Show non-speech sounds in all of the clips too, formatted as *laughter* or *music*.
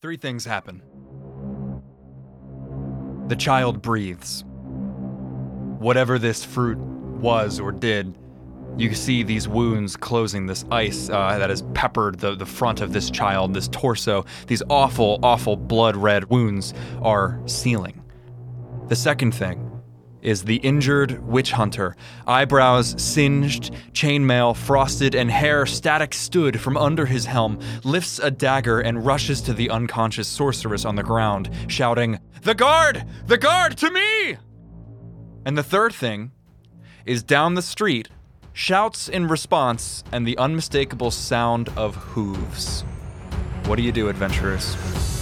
Three things happen. The child breathes. Whatever this fruit was or did, you see these wounds closing, this ice uh, that has peppered the, the front of this child, this torso. These awful, awful blood red wounds are sealing. The second thing is the injured witch hunter, eyebrows singed, chainmail frosted, and hair static stood from under his helm, lifts a dagger and rushes to the unconscious sorceress on the ground, shouting, The guard! The guard to me! And the third thing is down the street, shouts in response, and the unmistakable sound of hooves. What do you do, adventurers?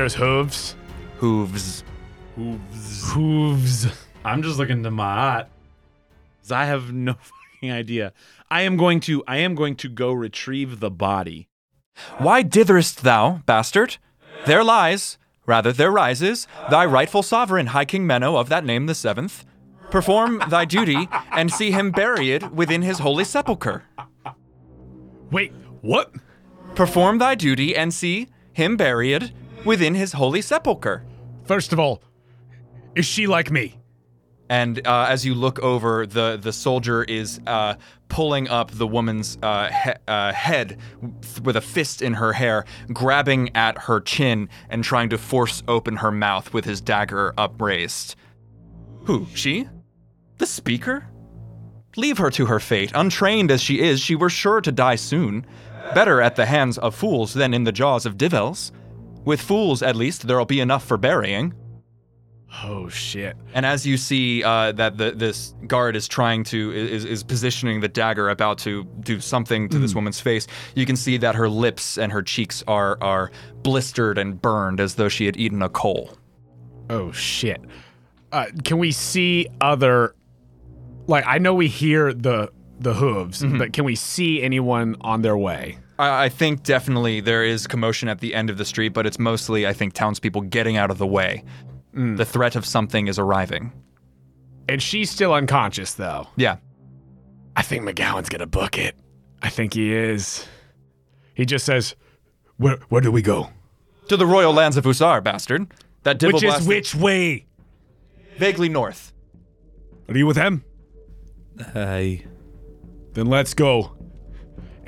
There's hooves. Hooves. Hooves. Hooves. I'm just looking to my my 'cause I have no *laughs* fucking idea. I am going to I am going to go retrieve the body. Why ditherest thou, bastard? There lies, rather there rises, thy rightful sovereign, High King Menno of that name the seventh. Perform thy duty and see him buried within his holy sepulchre. Wait, what? Perform thy duty and see him buried within his holy sepulchre. First of all, is she like me? And uh, as you look over, the the soldier is uh, pulling up the woman's uh, he- uh, head with a fist in her hair, grabbing at her chin and trying to force open her mouth with his dagger upraised. Who? She? The speaker? Leave her to her fate. Untrained as she is, she were sure to die soon. Better at the hands of fools than in the jaws of divels. With fools, at least, there'll be enough for burying. Oh shit. And as you see uh, that the, this guard is trying to is, is positioning the dagger, about to do something to this woman's face, you can see that her lips and her cheeks are are blistered and burned as though she had eaten a coal. Oh shit. Uh, can we see other? Like I know we hear the the hooves, but can we see anyone on their way? I, I think definitely there is commotion at the end of the street, but it's mostly I think townspeople getting out of the way. Mm. The threat of something is arriving. And she's still unconscious though. Yeah. I think MacGowan's gonna book it. I think he is. He just says, "Where where do we go?" To the royal lands of Usar, bastard. That Which is Dibbleblasted- which way? vaguely north. Are you with him? I Then let's go.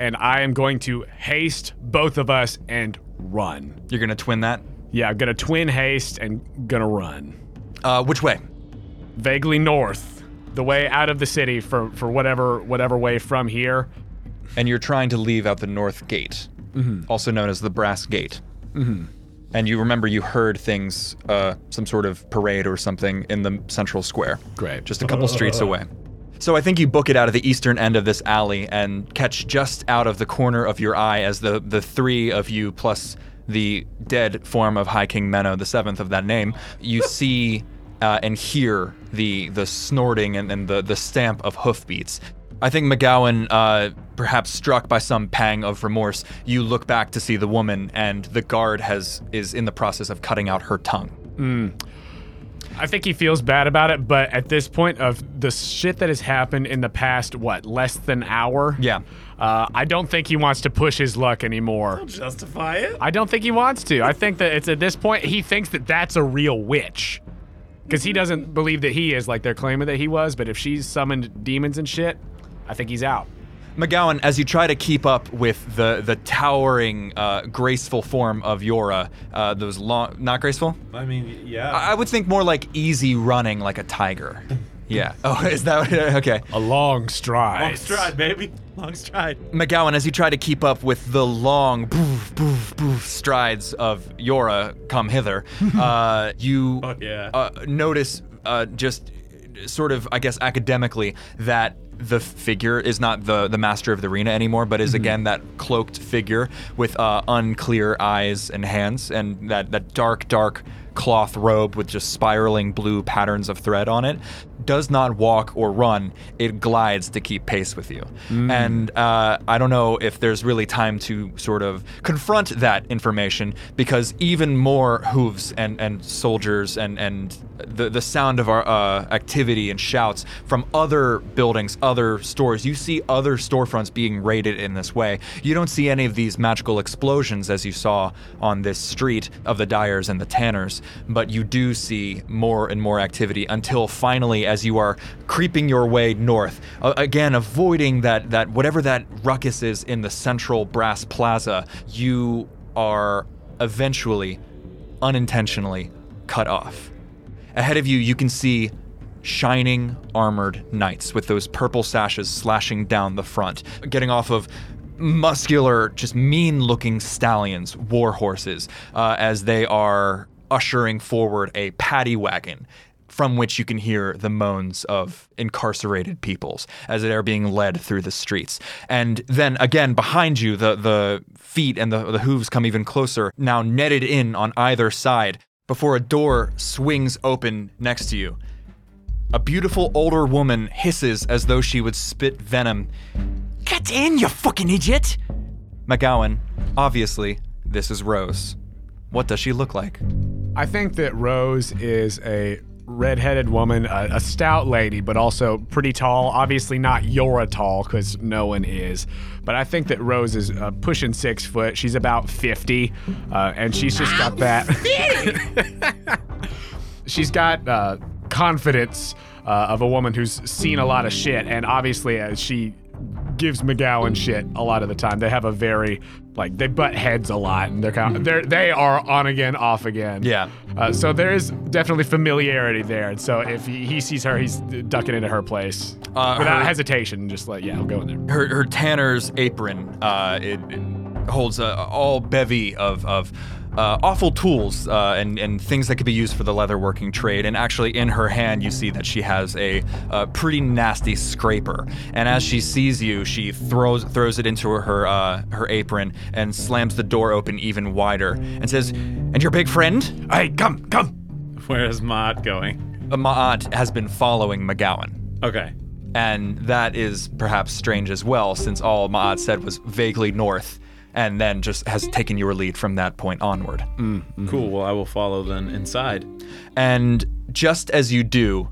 And I am going to haste both of us and run. You're gonna twin that. Yeah, I'm gonna twin haste and gonna run. Uh, which way? Vaguely north. The way out of the city for, for whatever whatever way from here. and you're trying to leave out the north gate, also known as the brass gate. Mm-hmm. And you remember you heard things, uh, some sort of parade or something in the central square. Great. Just a couple streets *laughs* away. So I think you book it out of the eastern end of this alley and catch just out of the corner of your eye as the, the three of you plus the dead form of High King Menno, the seventh of that name, you *laughs* see uh, and hear the the snorting and, and the, the stamp of hoofbeats. I think MacGowan, uh, perhaps struck by some pang of remorse, you look back to see the woman, and the guard has is in the process of cutting out her tongue. I think he feels bad about it, but at this point of the shit that has happened in the past, what, less than hour? Yeah. Uh, I don't think he wants to push his luck anymore. justify it. I don't think he wants to. I think that it's at this point he thinks that that's a real witch. Because he doesn't believe that he is like they're claiming that he was, but if she's summoned demons and shit, I think he's out. MacGowan, as you try to keep up with the the towering, uh, graceful form of Jøra, uh, those long, not graceful. I mean, yeah. I I would think more like easy running, like a tiger. *laughs* Yeah. Oh, *laughs* is that what, *laughs* okay? A long stride. Long stride, baby. Long stride. MacGowan, as you try to keep up with the long boof, boof, boof strides of Jøra, come hither, uh, you Oh, yeah. uh, notice uh, just sort of, I guess, academically that the figure is not the the master of the arena anymore, but is again that cloaked figure with uh, unclear eyes and hands, and that that dark, dark cloth robe with just spiraling blue patterns of thread on it. Does not walk or run; it glides to keep pace with you. And uh, I don't know if there's really time to sort of confront that information because even more hooves and, and soldiers and and the the sound of our uh, activity and shouts from other buildings, other stores. You see other storefronts being raided in this way. You don't see any of these magical explosions as you saw on this street of the dyers and the tanners, but you do see more and more activity until finally, as you are creeping your way north, uh, again avoiding that that whatever that ruckus is in the central brass plaza, you are eventually unintentionally cut off. Ahead of you, you can see shining armored knights with those purple sashes slashing down the front, getting off of muscular, just mean looking stallions, war horses, uh, as they are ushering forward a paddy wagon. From which you can hear the moans of incarcerated peoples as they are being led through the streets. And then again, behind you, the, the feet and the, the hooves come even closer, now netted in on either side before a door swings open next to you. A beautiful older woman hisses as though she would spit venom. Get in, you fucking idiot! MacGowan, obviously, this is Rose. What does she look like? I think that Rose is a redheaded woman, a, a stout lady, but also pretty tall. Obviously, not Jøra tall, because no one is. But I think that Rose is uh, pushing six foot. She's about 50, uh, and she's just got that. *laughs* she's got uh, confidence uh, of a woman who's seen a lot of shit, and obviously, as she gives MacGowan shit a lot of the time, they have a very like they butt heads a lot, and they're kind of they're they are on again, off again. Yeah. Uh, so there is definitely familiarity there, and so if he, he sees her, he's ducking into her place Uh, without her- hesitation. Just like yeah, I'll go in there. her her tanner's apron uh, it, it holds a all bevy of of uh, awful tools uh, and and things that could be used for the leatherworking trade. And actually, in her hand, you see that she has a, uh pretty nasty scraper. And as she sees you, she throws throws it into her uh, her apron and slams the door open even wider and says, "And your big friend, hey, come, come." Where is Ma'at going? Uh, Ma'at has been following MacGowan. Okay. And that is perhaps strange as well, since all Ma'at said was vaguely north, and then just has taken your lead from that point onward. Mm, mm-hmm. Cool. Well, I will follow then inside. And just as you do,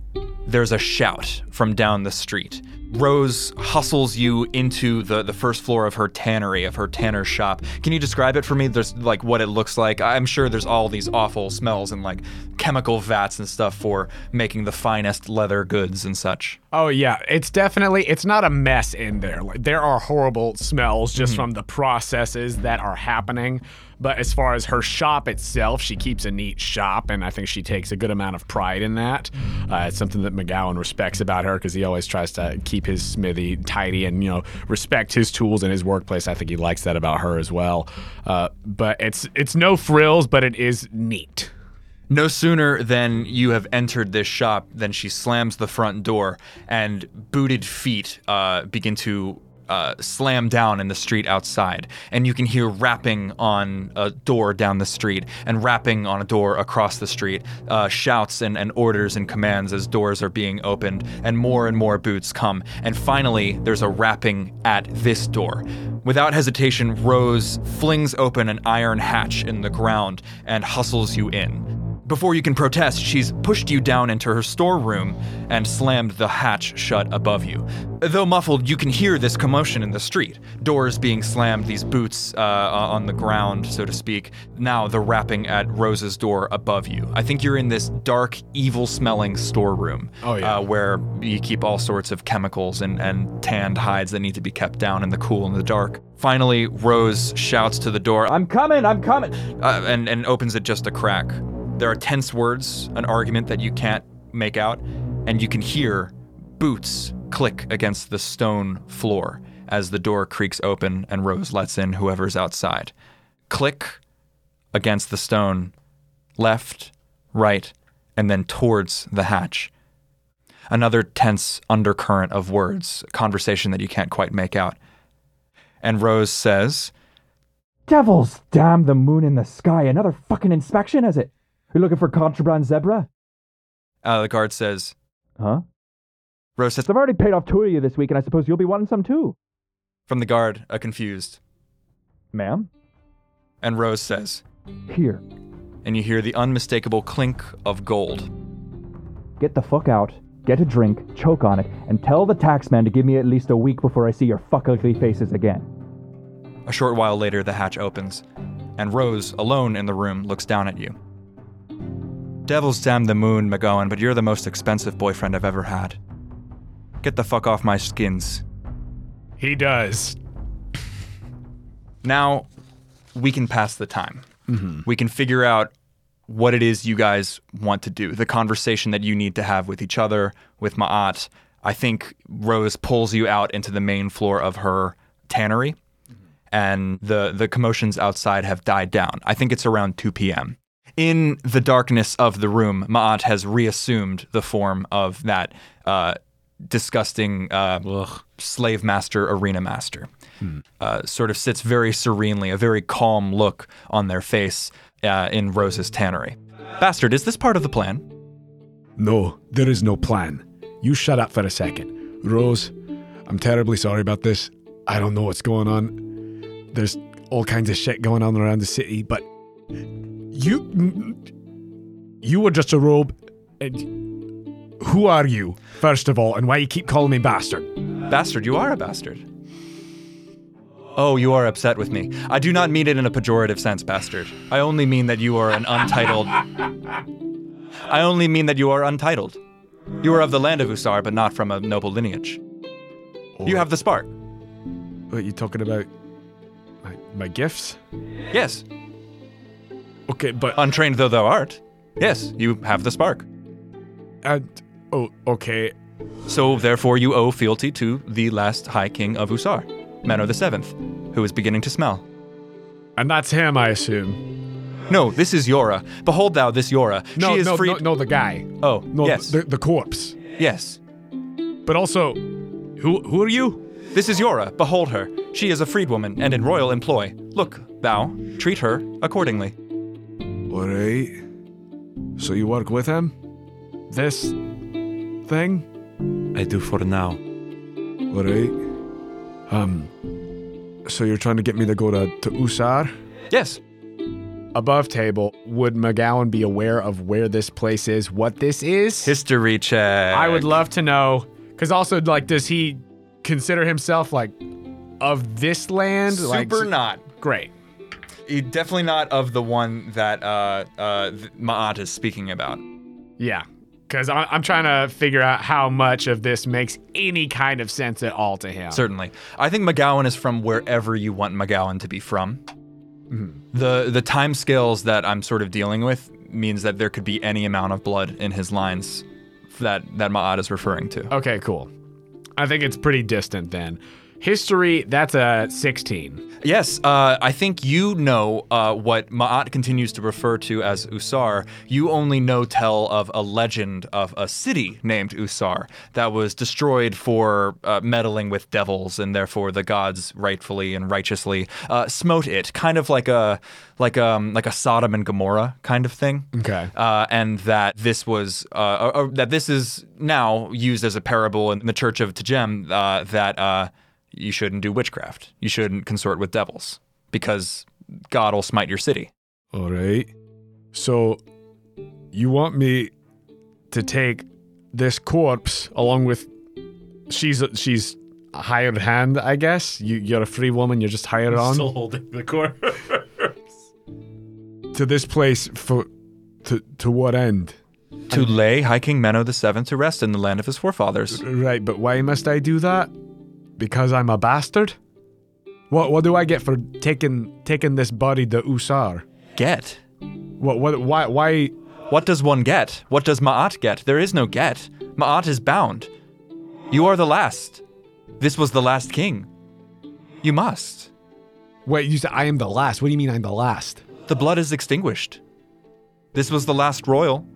there's a shout from down the street. Rose hustles you into the, the first floor of her tannery, of her tanner shop. Can you describe it for me? There's like what it looks like. I'm sure there's all these awful smells and like chemical vats and stuff for making the finest leather goods and such. Oh yeah, it's definitely it's not a mess in there. Like there are horrible smells just mm-hmm. from the processes that are happening. But as far as her shop itself, she keeps a neat shop, and I think she takes a good amount of pride in that. Uh, it's something that MacGowan respects about her because he always tries to keep his smithy tidy and you know respect his tools and his workplace. I think he likes that about her as well. Uh, but it's it's no frills, but it is neat. No sooner than you have entered this shop than she slams the front door and booted feet uh, begin to uh, slam down in the street outside. And you can hear rapping on a door down the street and rapping on a door across the street, uh, shouts and, and orders and commands as doors are being opened, and more and more boots come. And finally, there's a rapping at this door. Without hesitation, Rose flings open an iron hatch in the ground and hustles you in. Before you can protest, she's pushed you down into her storeroom and slammed the hatch shut above you. Though muffled, you can hear this commotion in the street. Doors being slammed, these boots uh, on the ground, so to speak. Now the rapping at Rose's door above you. I think you're in this dark, evil smelling storeroom. Oh, yeah. Uh, where you keep all sorts of chemicals and, and tanned hides that need to be kept down in the cool and the dark. Finally, Rose shouts to the door, I'm coming, I'm coming, uh, and, and opens it just a crack. There are tense words, an argument that you can't make out, and you can hear boots click against the stone floor as the door creaks open and Rose lets in whoever's outside. Click against the stone, left, right, and then towards the hatch. Another tense undercurrent of words, conversation that you can't quite make out. And Rose says, Devils! Damn the moon in the sky. Another fucking inspection, is it? You looking for contraband zebra? uh, the guard says, Huh? Rose says, I've already paid off two of you this week, and I suppose you'll be wanting some too. from the guard, a confused. Ma'am? And Rose says, Here. and you hear the unmistakable clink of gold. Get the fuck out, get a drink, choke on it, and tell the taxman to give me at least a week before I see your fuck ugly faces again. A short while later, the hatch opens, and Rose, alone in the room, looks down at you. Devil's damn the moon, MacGowan, but you're the most expensive boyfriend I've ever had. Get the fuck off my skins. He does. Now, we can pass the time. Mm-hmm. We can figure out what it is you guys want to do, the conversation that you need to have with each other, with Ma'at. I think Rose pulls you out into the main floor of her tannery, mm-hmm. and the, the commotions outside have died down. I think it's around 2 p.m. In the darkness of the room, Ma'at has reassumed the form of that uh, disgusting uh, slave master, arena master. Uh, sort of sits very serenely, a very calm look on their face uh, in Rose's tannery. Bastard, is this part of the plan? No, there is no plan. You shut up for a second. Rose, I'm terribly sorry about this. I don't know what's going on. There's all kinds of shit going on around the city, but you you were just a robe. And who are you, first of all, and why you keep calling me bastard? Bastard, you are a bastard. Oh, you are upset with me. I do not mean it in a pejorative sense, bastard. I only mean that you are an untitled. I only mean that you are untitled. You are of the land of Usar, but not from a noble lineage. You have the spark. What you talking about? My, my gifts? Yes, Okay, but untrained though thou art. Yes, you have the spark. uh, oh, okay. So therefore you owe fealty to the last High King of Usar, Menno the Seventh, who is beginning to smell. And that's him, I assume. No, this is Jøra. Behold thou this Jøra. No, she is no, free. no, no, the guy. Oh, No, yes, the, the corpse. yes. But also, who who are you? This is Jøra. Behold her. She is a freedwoman and in royal employ. Look, thou, treat her accordingly. All right. So you work with him? This thing? I do for now. All right. Um. So you're trying to get me to go to to Usar? Yes. Above table, would MacGowan be aware of where this place is, what this is? History check. I would love to know. Because also, like, does he consider himself, like, of this land? like, Super not. Great. He- Definitely not of the one that uh, uh, Ma'at is speaking about. Yeah. Because I'm trying to figure out how much of this makes any kind of sense at all to him. Certainly. I think MacGowan is from wherever you want MacGowan to be from. The the time scales that I'm sort of dealing with means that there could be any amount of blood in his lines that that Ma'at is referring to. Okay, cool. I think it's pretty distant then. History, that's a 16. Yes, uh, I think you know uh, what Ma'at continues to refer to as Usar. You only know tell of a legend of a city named Usar that was destroyed for uh, meddling with devils, and therefore the gods rightfully and righteously uh, smote it, kind of like a like um like a Sodom and Gomorrah kind of thing. Okay. Uh, and that this was uh, that this is now used as a parable in the Church of Tejem uh, that uh, you shouldn't do witchcraft. You shouldn't consort with devils because God will smite your city. All right. So you want me to take this corpse along with she's a, she's a hired hand, I guess. You you're a free woman, you're just hired on Still *laughs* holding the core. to this place for to to what end? To lay High King Menno the Seventh to rest in the land of his forefathers. Right, but why must I do that? Because I'm a bastard? What what do I get for taking taking this body to Usar? Get. What what why why What does one get? What does Ma'at get? There is no get. Ma'at is bound. You are the last. This was the last king. You must. Wait, you said I am the last. What do you mean I'm the last? The blood is extinguished. This was the last royal.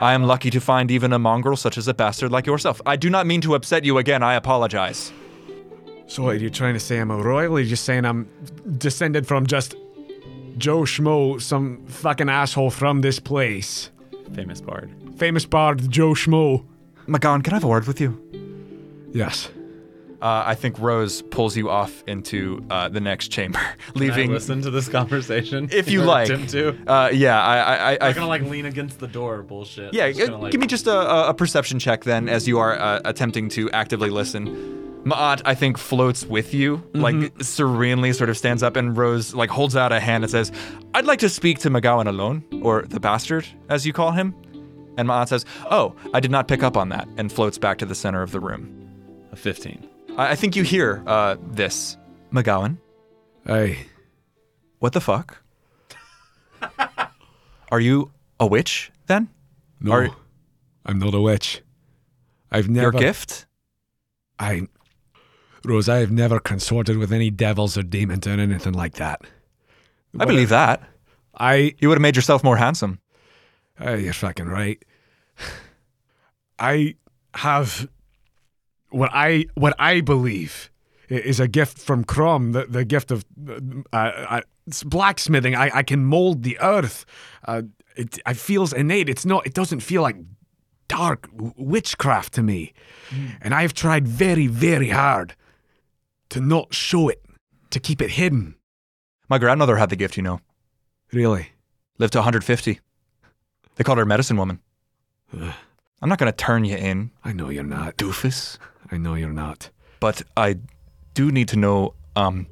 I am lucky to find even a mongrel such as a bastard like yourself. I do not mean to upset you again. I apologize. So what, are you trying to say I'm a royal? Or are you just saying I'm descended from just Joe Schmo, some fucking asshole from this place? Famous bard. Famous bard Joe Schmo. Magan, can I have a word with you? Yes. Uh, I think Rose pulls you off into uh, the next chamber, *laughs* Can I leaving. listen to this conversation If you like. Tim too. Uh, yeah, I, I, I, I'm gonna like lean against the door, bullshit. Yeah, I'm just uh, gonna, like- give me just a, a- a perception check then, as you are uh, attempting to actively listen. Ma'at, I think, floats with you, like serenely sort of stands up, and Rose like holds out a hand and says, I'd like to speak to MacGowan alone, or the bastard, as you call him. And Ma'at says, Oh, I did not pick up on that, and floats back to the center of the room. a 15. I, I think you hear uh, this. MacGowan, Hey. what the fuck? *laughs* are you a witch, then? No. Are- I'm not a witch. I've never Your gift? I Rose, I have never consorted with any devils or demons or anything like that. I believe that. I You would have made yourself more handsome. Uh, you're fucking right. I have what I what I believe is a gift from Crom, the, the gift of uh, uh, blacksmithing. I, I can mold the earth. Uh, it, it feels innate. It's not. It doesn't feel like dark witchcraft to me. And I've tried very very hard to not show it, to keep it hidden. My grandmother had the gift, you know. Really. Lived to 150. They called her medicine woman. I'm not going to turn you in, I know you're not. doofus, I know you're not. but I do need to know um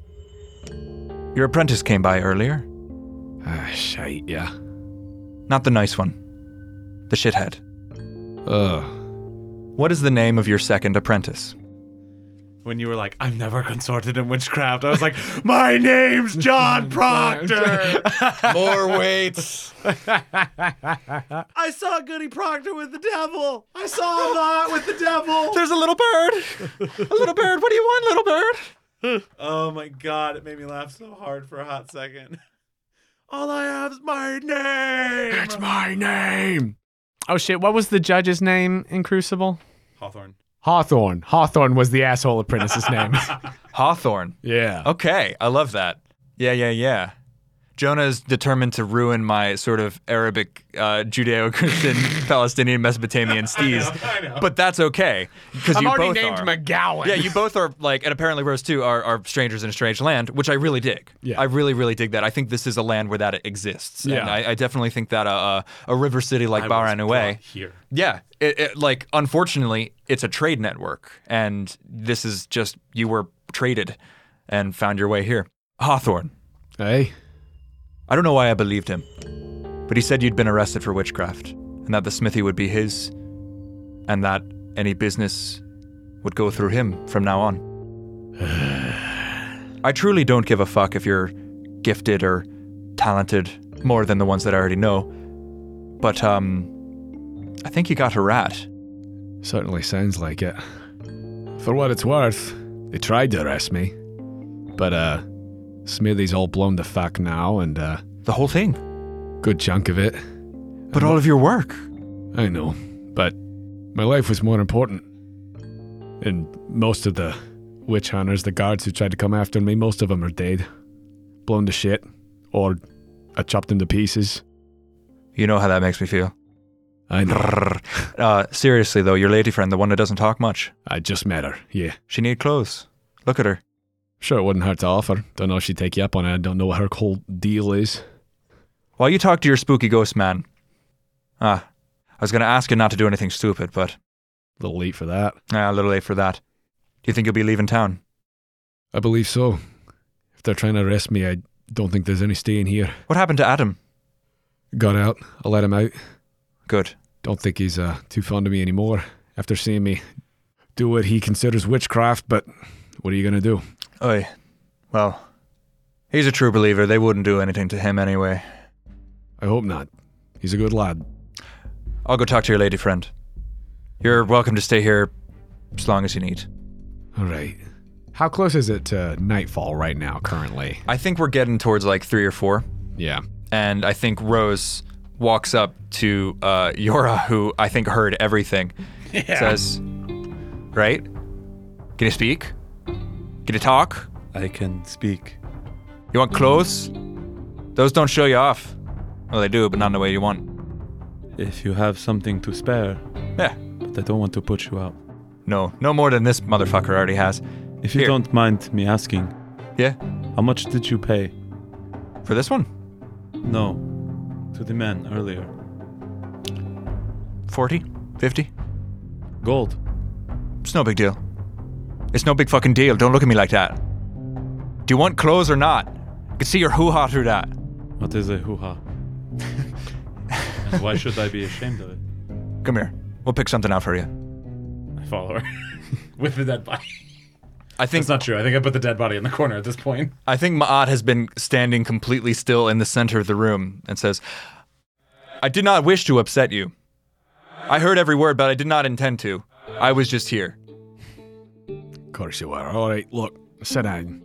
your apprentice came by earlier. Ah, shite, yeah. Not the nice one. The shithead. Ugh. What is the name of your second apprentice? When you were like, I've never consorted in witchcraft, I was like, my name's John *laughs* Proctor. More weights. *laughs* I saw Goody Proctor with the devil. I saw a lot with the devil. There's a little bird. A little bird. What do you want, little bird? *laughs* Oh my god, it made me laugh so hard for a hot second. All I have is my name. It's my name. Oh shit! What was the judge's name in Crucible? Hawthorne. Hawthorne. Hawthorne was the asshole apprentice's name. *laughs* Hawthorne. yeah. Okay, I love that. Yeah, yeah, yeah. Jonah is determined to ruin my sort of Arabic, uh, Judeo-Christian, *laughs* Palestinian, Mesopotamian steez, I know. but that's okay because I'm you already both named are. MacGowan. yeah, you both are like, and apparently Rose too are, are strangers in a strange land, which I really dig. Yeah. I really, really dig that. I think this is a land where that exists. Yeah. and I, I definitely think that a, a, a river city like I Bahrain away. Here. Yeah, it, it, like unfortunately, it's a trade network, and this is just you were traded and found your way here. Hawthorne. Hey, I don't know why I believed him, but he said you'd been arrested for witchcraft, and that the smithy would be his, and that any business would go through him from now on. *sighs* I truly don't give a fuck if you're gifted or talented more than the ones that I already know, but um, I think you got a rat. certainly sounds like it. For what it's worth, they tried to arrest me, but uh, Smithy's all blown to fuck now, and uh, The whole thing. good chunk of it. But all of your work. I know, but my life was more important. And most of the witch hunters, the guards who tried to come after me, most of them are dead, blown to shit, or I chopped them to pieces. You know how that makes me feel. I know. Uh, seriously though, your lady friend, the one that doesn't talk much, I just met her. Yeah, she need clothes. Look at her. Sure it wouldn't hurt to offer. Don't know if she'd take you up on it. I don't know what her whole deal is. While you talk to your spooky ghost man. Ah, I was gonna ask you not to do anything stupid, but A little late for that. ah, a little late for that. Do you think you'll be leaving town? I believe so. If they're trying to arrest me, I don't think there's any staying here. What happened to Adam? Got out. I let him out. Good. Don't think he's uh, too fond of me anymore after seeing me do what he considers witchcraft, but what are you going to do? Oi. Well, he's a true believer. They wouldn't do anything to him anyway. I hope not. He's a good lad. I'll go talk to your lady friend. You're welcome to stay here as long as you need. All right. How close is it to nightfall right now, currently? I think we're getting towards like three or four. Yeah. and I think Rose walks up to uh, Jøra, who I think heard everything. *laughs* Yeah. Says, "Right? Can you speak? Can you talk? I can speak. You want clothes? Those don't show you off. Well, they do, but not in the way you want. If you have something to spare, Yeah. but I don't want to put you out. No, no more than this motherfucker already has. If you Here. don't mind me asking, Yeah. how much did you pay? For this one, No, to the man earlier. 40, 50. Gold. It's no big deal. It's no big fucking deal. Don't look at me like that. Do you want clothes or not? I can see your hoo ha through that. What is a hoo ha? why should I be ashamed of it? Come here. We'll pick something out for you. I follow her *laughs* with the dead body. I think That's not true. I think I put the dead body in the corner at this point. I think Ma'at has been standing completely still in the center of the room and says, I did not wish to upset you. I heard every word, but I did not intend to. I was just here. Of course you are. All right, look, sit down.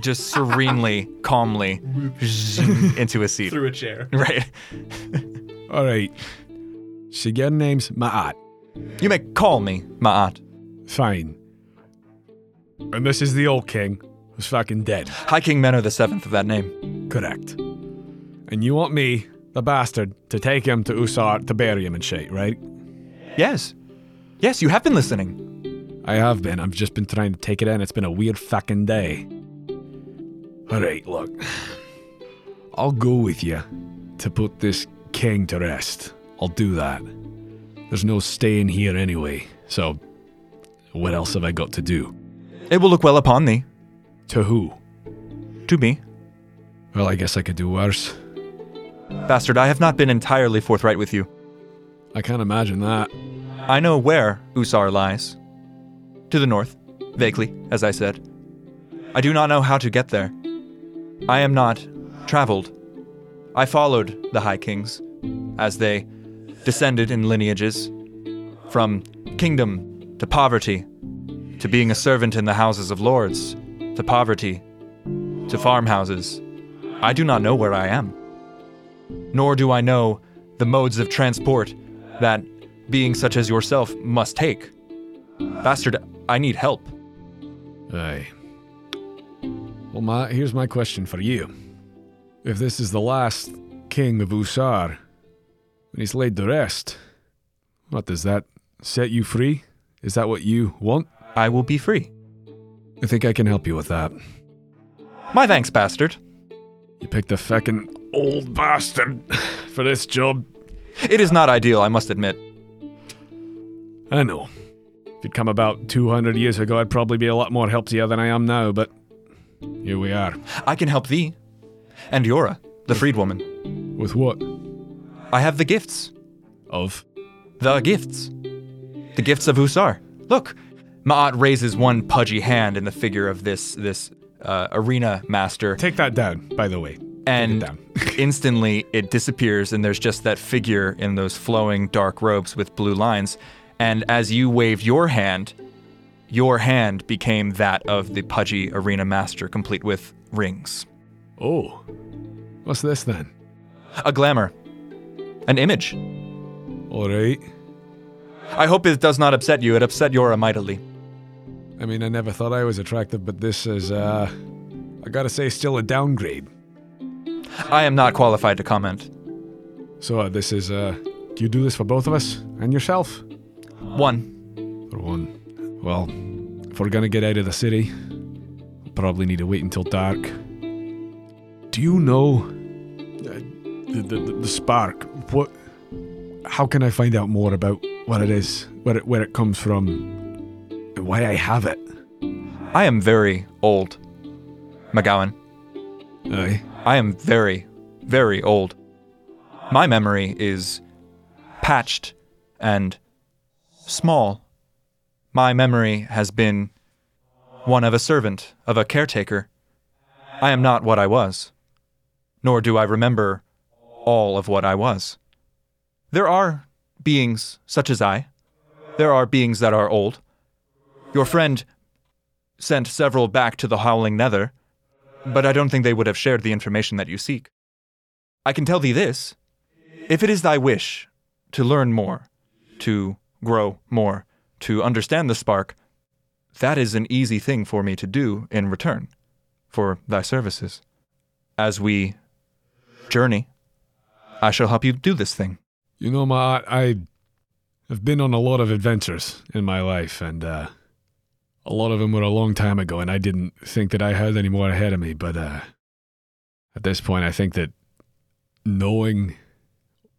Just serenely, calmly *laughs* into a seat. Through a chair. *laughs* Right. All right. So your name's Ma'at. You may call me Ma'at. Fine. And this is the old king who's fucking dead. High King Menno the seventh of that name. Correct. And you want me, the bastard, to take him to Usar to bury him and shit, right? Yes. Yes, you have been listening. I have been. I've just been trying to take it in. It's been a weird fucking day. All right, look. I'll go with you to put this king to rest. I'll do that. There's no staying here anyway, so what else have I got to do? It will look well upon thee. To who? To me. Well, I guess I could do worse. Bastard, I have not been entirely forthright with you. I can't imagine that. I know where Usar lies. To the north, vaguely, as I said. I do not know how to get there. I am not traveled. I followed the High Kings as they descended in lineages from kingdom to poverty, to being a servant in the houses of lords, to poverty, to farmhouses. I do not know where I am. Nor do I know the modes of transport that beings such as yourself must take. Bastard, I need help. Aye. Well, my, here's my question for you. If this is the last king of Usar, and he's laid to rest, what does that set you free? Is that what you want? I will be free. I think I can help you with that. My thanks, bastard. You picked a feckin' old bastard for this job. It is not ideal, I must admit. I know. If you'd come about 200 years ago, I'd probably be a lot more help to you than I am now, but here we are. I can help thee. And Jøra, the freedwoman. With what? I have the gifts. Of? The gifts. The gifts of Usar. Look, Ma'at raises one pudgy hand in the figure of this this uh, arena master, Take that down, by the way. and *laughs* instantly it disappears, and there's just that figure in those flowing dark robes with blue lines. And as you wave your hand, your hand became that of the pudgy arena master, complete with rings. Oh. What's this then? A glamour. An image. All right. I hope it does not upset you. It upset Jøra mightily. I mean, I never thought I was attractive, but this is, uh, I gotta say, still a downgrade. I am not qualified to comment. So, uh, this is, uh, do you do this for both of us and yourself? One. For one. Well, if we're gonna get out of the city, we'll probably need to wait until dark. Do you know uh, the, the, the, spark? What? How can I find out more about what it is, where it, where it comes from, and why I have it? I am very old. MacGowan. Aye. I am very, very old. My memory is patched and small. My memory has been one of a servant, of a caretaker. I am not what I was, nor do I remember all of what I was. There are beings such as I, There are beings that are old. Your friend sent several back to the Howling Nether, but I don't think they would have shared the information that you seek. I can tell thee this if it is thy wish to learn more, to grow more, to understand the spark, that is an easy thing for me to do in return for thy services. As we journey, I shall help you do this thing. You know, Ma, I have been on a lot of adventures in my life, and uh, a lot of them were a long time ago, and I didn't think that I had any more ahead of me. But uh, at this point, I think that knowing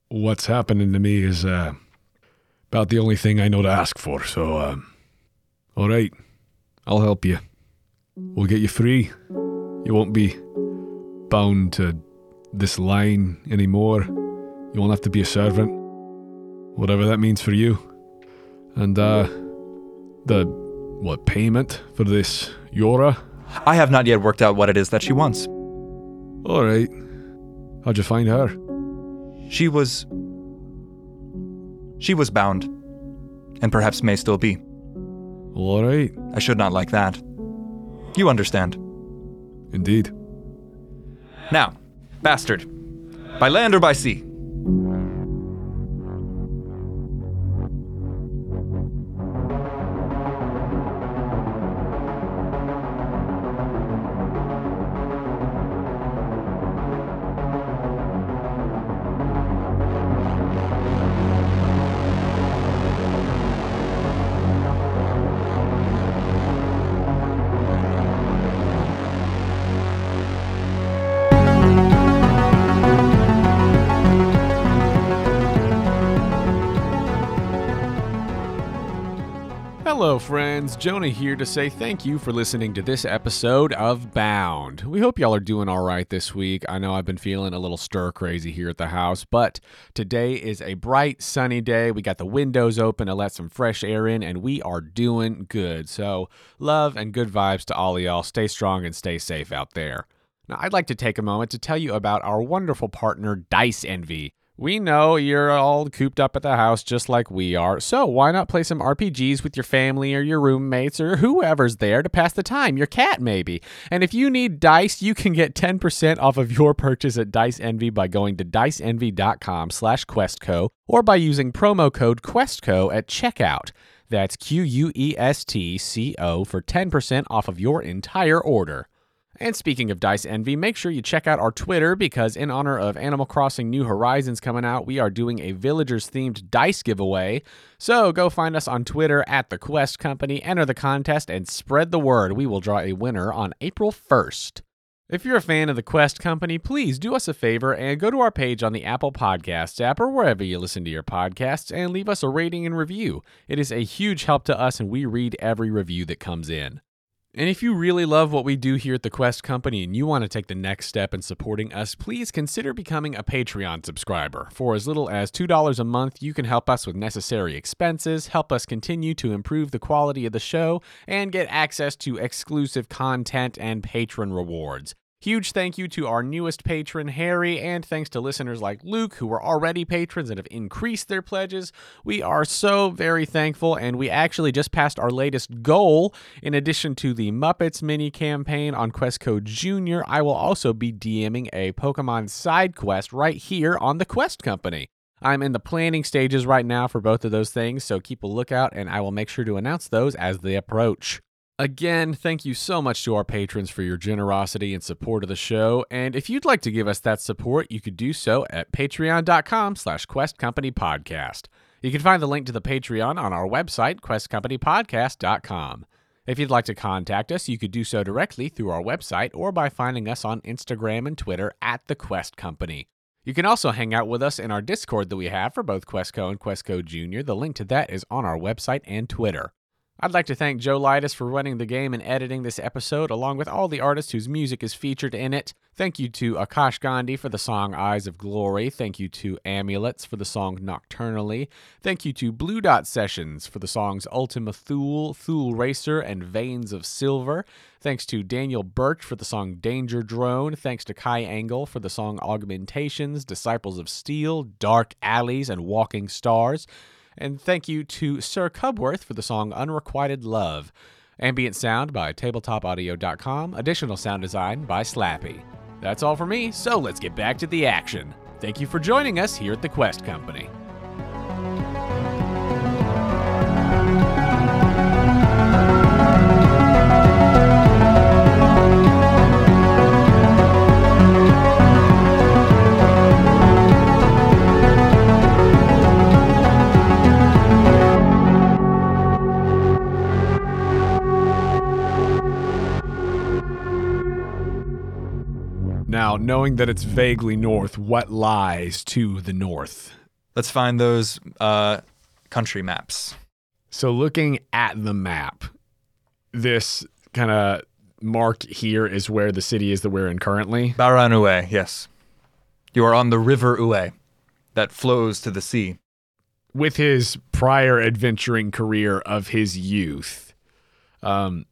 what's happening to me is uh, about the only thing I know to ask for. So, uh, all right, I'll help you. We'll get you free. You won't be bound to this line anymore. You won't have to be a servant. Whatever that means for you. And, uh, the, what, payment for this Jøra? I have not yet worked out what it is that she wants. All right. How'd you find her? She was. She was bound, and perhaps may still be. All right. I should not like that. You understand. Indeed. Now, bastard, by land or by sea? Friends. Jonah here to say thank you for listening to this episode of Bound. We hope y'all are doing all right this week. I know I've been feeling a little stir crazy here at the house, but today is a bright, sunny day. We got the windows open to let some fresh air in, and we are doing good. So, love and good vibes to all of y'all. Stay strong and stay safe out there. Now, I'd like to take a moment to tell you about our wonderful partner, Dice Envy. We know you're all cooped up at the house just like we are, so why not play some RPGs with your family or your roommates or whoever's there to pass the time? Your cat, maybe. And if you need dice, you can get 10% off of your purchase at Dice Envy by going to diceenvy.com slash questco or by using promo code questco at checkout. That's Q-U-E-S-T-C-O for 10% off of your entire order. And speaking of Dice Envy, make sure you check out our Twitter because, in honor of Animal Crossing New Horizons coming out, we are doing a villagers themed dice giveaway. So go find us on Twitter at The Quest Company, enter the contest, and spread the word. We will draw a winner on April 1st. If you're a fan of the Quest Company, please do us a favor and go to our page on the Apple Podcasts app or wherever you listen to your podcasts and leave us a rating and review. It is a huge help to us, and we read every review that comes in. And if you really love what we do here at the Quest Company and you want to take the next step in supporting us, please consider becoming a Patreon subscriber. For as little as $2 a month, you can help us with necessary expenses, help us continue to improve the quality of the show, and get access to exclusive content and patron rewards. Huge thank you to our newest patron, Harry, and thanks to listeners like Luke, who were already patrons and have increased their pledges. We are so very thankful, and we actually just passed our latest goal. In addition to the Muppets mini campaign on Questco Junior, I will also be DMing a Pokemon side quest right here on the Quest Company. I'm in the planning stages right now for both of those things, so keep a lookout, and I will make sure to announce those as they approach. Again, thank you so much to our patrons for your generosity and support of the show. And if you'd like to give us that support, you could do so at patreon.com slash questcompanypodcast. You can find the link to the Patreon on our website, questcompanypodcast.com. If you'd like to contact us, you could do so directly through our website or by finding us on Instagram and Twitter at The Quest Company. You can also hang out with us in our Discord that we have for both Questco and Questco Junior. The link to that is on our website and Twitter. I'd like to thank Joe Leitess for running the game and editing this episode, along with all the artists whose music is featured in it. Thank you to Aakash Gandhi for the song Eyes of Glory. Thank you to Amulets for the song Nocturnally. Thank you to Blue Dot Sessions for the songs Ultima Thule, Thule Racer, and Veins of Silver. Thanks to Daniel Birch for the song Danger Drone. Thanks to Kai Engel for the song Augmentations, Disciples of Steel, Dark Alleys, and Walking Stars. And thank you to Sir Cubworth for the song Unrequited Love. Ambient sound by tabletopaudio.com. Additional sound design by Slappy. That's all for me, so let's get back to the action. Thank you for joining us here at the Quest Company. Now, knowing that it's vaguely north, what lies to the north? Let's find those uh, country maps. So, looking at the map, this kind of mark here is where the city is that we're in currently. Baran Ue, yes. You are on the river Ue that flows to the sea. With his prior adventuring career of his youth, um,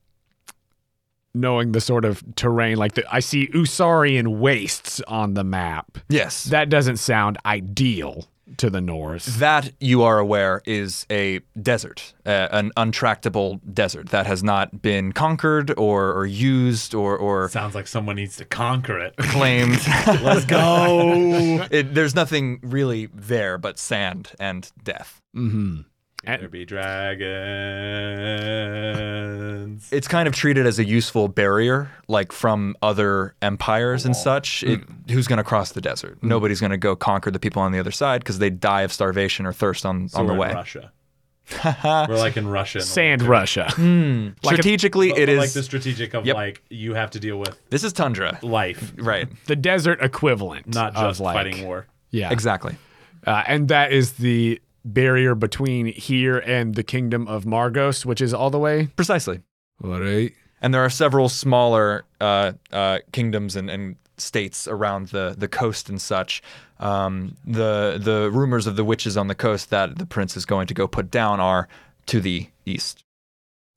knowing the sort of terrain, like the, I see Usarian wastes on the map. Yes. That doesn't sound ideal to the north. That you are aware is a desert, uh, an untractable desert that has not been conquered or, or used or, or Sounds like someone needs to conquer it. *laughs* claimed. Let's go. *laughs* it, there's nothing really there but sand and death. Mm-hmm. There be dragons. It's kind of treated as a useful barrier, like from other empires and oh. such. It, hmm. who's going to cross the desert? Hmm. Nobody's going to go conquer the people on the other side because they die of starvation or thirst on, So on the way. Russia. *laughs* we're like in Russia. Sand winter. Russia. Hmm. Like Strategically, But- it but is. like the strategic of Yep. like you have to deal with this is tundra, life, right? the desert equivalent. not of, just like, fighting war. Yeah. Exactly. Uh, and that is the barrier between here and the kingdom of Margos, which is all the way. Precisely. All right. And there are several smaller uh, uh, kingdoms and, and states around the, the coast and such. Um, the the rumors of the witches on the coast that the prince is going to go put down are to the east.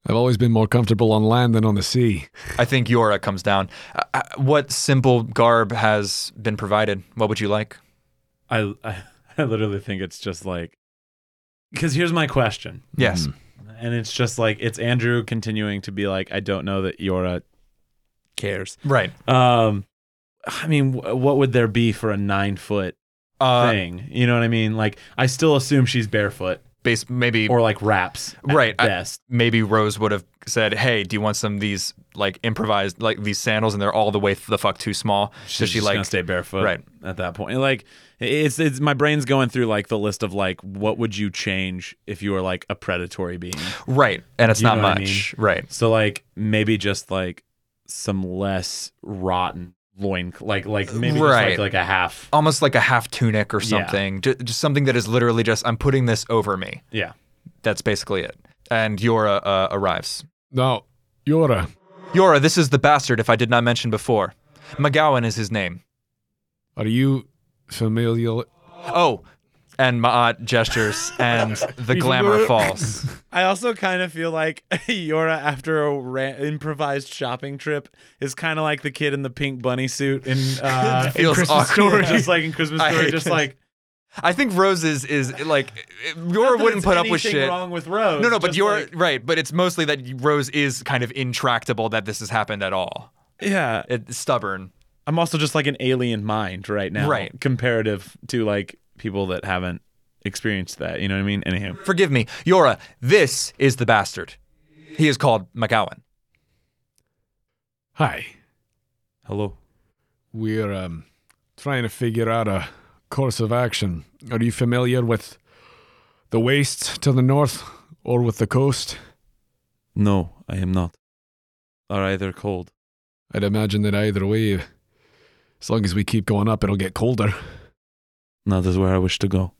I've always been more comfortable on land than on the sea. I think Jøra comes down. Uh, uh, what simple garb has been provided? What would you like? I, I *laughs* I literally think it's just like because here's my question, Yes. and it's just like it's Andrew continuing to be like, I don't know that Jøra cares. Right. Um, I mean, wh- what would there be for a nine foot Uh, thing? You know what I mean? Like, I still assume she's barefoot base maybe or like wraps, at Right, I- best. maybe Rose would have said, "Hey, do you want some of these like improvised like these sandals?" And they're all the way the fuck too small. She's so she just like stay barefoot, Right. At that point, like it's it's my brain's going through like the list of like what would you change if you were like a predatory being. right, and it's You not what I much. Right. So like maybe just like some less rotten loin, like like maybe just Right. like like a half. Almost like a half tunic or Yeah. something. Just, something that is literally just I'm putting this over me. Yeah. That's basically it. And Jøra uh, arrives. Now, Jøra, Jøra, this is the bastard. If I did not mention before, MacGowan is his name. are you familiar? Oh, and Ma'at gestures, and *laughs* the glamour falls. *laughs* I also kind of feel like *laughs* Jøra after a ra- improvised shopping trip is kind of like the kid in the pink bunny suit in uh in Feels Christmas awkward. Story, just like in Christmas I Story, just this. like I think Rose is is like not Jøra wouldn't put up with anything shit. Wrong with Rose? No, no, but you're like- right. But it's mostly that Rose is kind of intractable that this has happened at all. yeah. It's stubborn. I'm also just like an alien mind right now, Right. Comparative to like people that haven't experienced that. You know what I mean? Anyhow, Forgive me, Jøra. This is the bastard. He is called MacGowan. Hi. hello. We're um, trying to figure out a course of action. Are you familiar with the wastes to the north or with the coast? No, I am not. Are either cold? I'd imagine that either way, as long as we keep going up, it'll get colder. That is where I wish to go.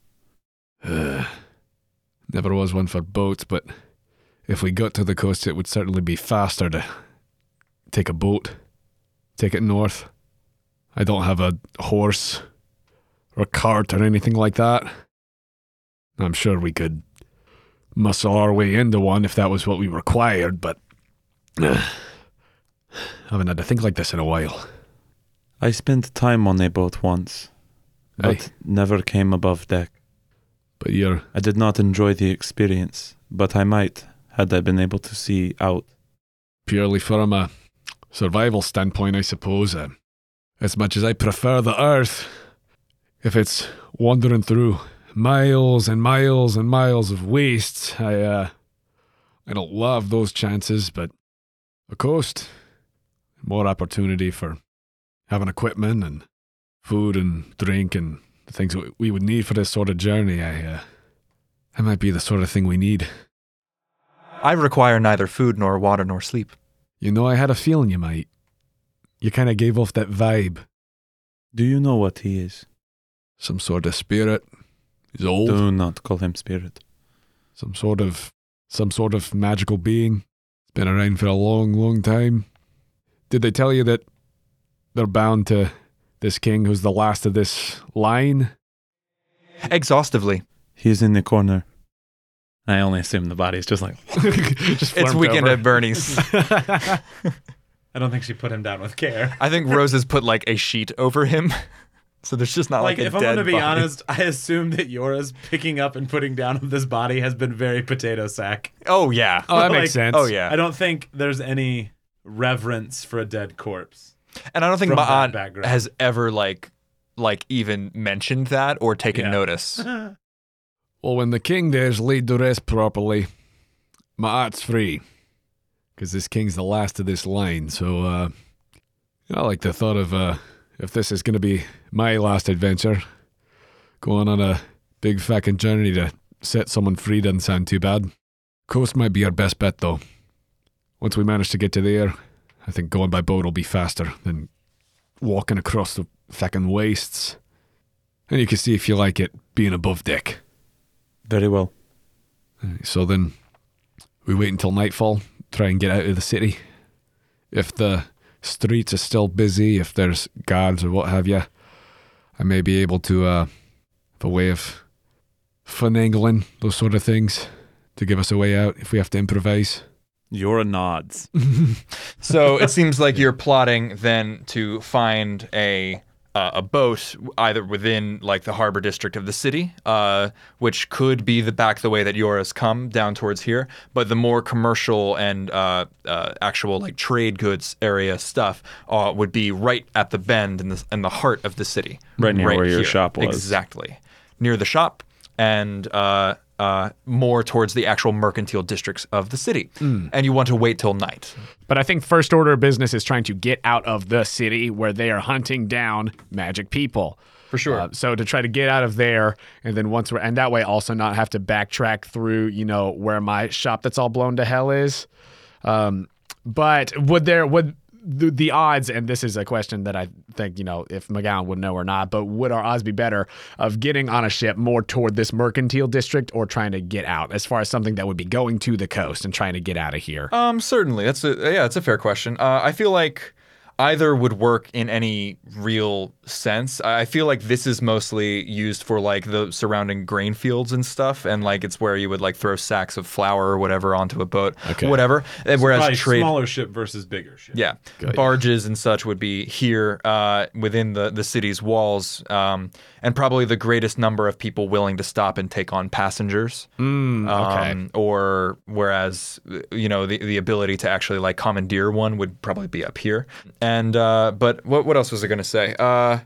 Uh, never was one for boats, but if we got to the coast, it would certainly be faster to take a boat, take it north. I don't have a horse or cart or anything like that. I'm sure we could muscle our way into one if that was what we required, but *sighs* uh, haven't had to think like this in a while. I spent time on a boat once, but Aye. never came above deck. But you're I did not enjoy the experience, but I might had I been able to see out. purely from a survival standpoint, I suppose. Uh, as much as I prefer the Earth, if it's wandering through miles and miles and miles of wastes, I uh, I don't love those chances. But the coast, more opportunity for having equipment and food and drink and the things that we would need for this sort of journey. I uh, that might be the sort of thing we need. I require neither food nor water nor sleep. You know, I had a feeling you might. You kind of gave off that vibe. Do you know what he is? Some sort of spirit. He's old. Do not call him spirit. Some sort of some sort of magical being. It's been around for a long, long time. Did they tell you that they're bound to this king who's the last of this line? Exhaustively. He's in the corner. I only assume the body's just like. *laughs* Just It's weekend over. at Bernie's. *laughs* I don't think she put him down with care. I think Rose has put like a sheet over him. So there's just not like, Like, a if I'm gonna be body. honest, I assume that Jøra's picking up and putting down of this body has been very potato sack. Oh yeah. Oh, that Like, makes sense. Oh yeah. I don't think there's any reverence for a dead corpse. And I don't think from my that aunt background. has ever like like even mentioned that or taken Yeah. notice. *laughs* Well, when the king dares laid to rest properly, my aunt's free. Because this king's the last of this line, so, uh, I like the thought of, uh, if this is going to be my last adventure, going on a big fucking journey to set someone free doesn't sound too bad. Coast might be our best bet, though. Once we manage to get to there, I think going by boat will be faster than walking across the fucking wastes. And you can see if you like it being above deck. Very well. So then we wait until nightfall, try and get out of the city. If the streets are still busy, if there's guards or what have you, I may be able to uh, have a way of finagling those sort of things to give us a way out if we have to improvise. Jøra nods. *laughs* So it seems like you're plotting then to find a uh, a boat either within like the harbor district of the city, uh, which could be the back the way that Jøra's come down towards here, but the more commercial and uh, uh, actual like trade goods area stuff uh, would be right at the bend in the in the heart of the city, Right near where your shop was. Exactly, near the shop and. Uh, more towards the actual mercantile districts of the city, and you want to wait till night. But I think first order business is trying to get out of the city where they are hunting down magic people. For sure. Uh, so to try to get out of there, and then once we're and that way also not have to backtrack through, you know, where my shop that's all blown to hell is. Um, but would there would the, the odds, and this is a question that I think you know if MacGowan would know or not, but would our odds be better of getting on a ship more toward this mercantile district or trying to get out, as far as something that would be going to the coast and trying to get out of here? Um, certainly. That's a yeah, it's a fair question. Uh, I feel like either would work in any real sense. I feel like this is mostly used for like the surrounding grain fields and stuff, and like it's where you would like throw sacks of flour or whatever onto a boat, Okay. whatever. Uh, Whereas trade, smaller ship versus bigger ship. yeah, ya. barges and such would be here uh, within the the city's walls, um, and probably the greatest number of people willing to stop and take on passengers. Mm, okay. Um, or whereas you know the, the ability to actually like commandeer one would probably be up here. And uh, but what what else was I going to say? Uh,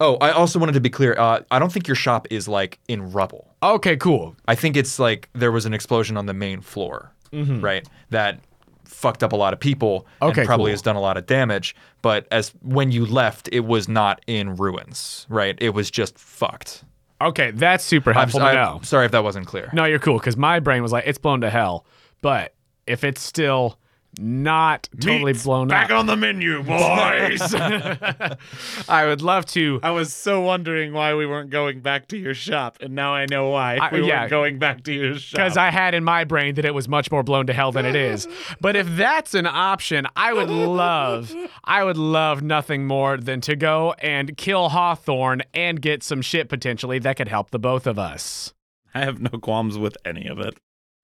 oh, I also wanted to be clear. Uh, I don't think your shop is like in rubble. okay, cool. I think it's like there was an explosion on the main floor, right? That fucked up a lot of people Okay, and probably cool. has done a lot of damage. But as when you left, it was not in ruins, right? It was just fucked. Okay, that's super I'm, helpful to I'm know. sorry if that wasn't clear. No, you're cool because my brain was like, it's blown to hell. But if it's still not totally blown Back up, on the menu, boys. *laughs* I would love to. I was so wondering why we weren't going back to your shop, and now I know why I- we yeah. weren't going back to your shop. Because I had in my brain that it was much more blown to hell than it is. *laughs* But if that's an option, I would love, I would love nothing more than to go and kill Hawthorne and get some shit potentially that could help the both of us. I have no qualms with any of it.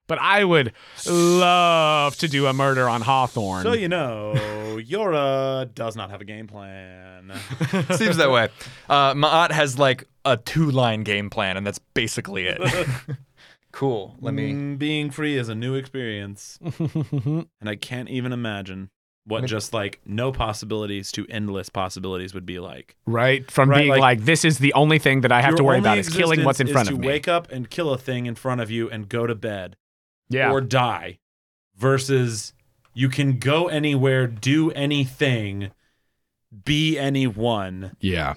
But I would love to do a murder on Hawthorne. So you know, *laughs* Jøra does not have a game plan. *laughs* Seems that way. Uh, Ma'at has like a two-line game plan, and that's basically it. *laughs* cool. Let me. Mm, Being free is a new experience, and I can't even imagine what just like no possibilities to endless possibilities would be like. right? From Right, being like- like, this is the only thing that I have Your to worry only about is killing what's in existence front is of to me. wake up and kill a thing in front of you and go to bed yeah. or die, versus you can go anywhere, do anything, be anyone, Yeah.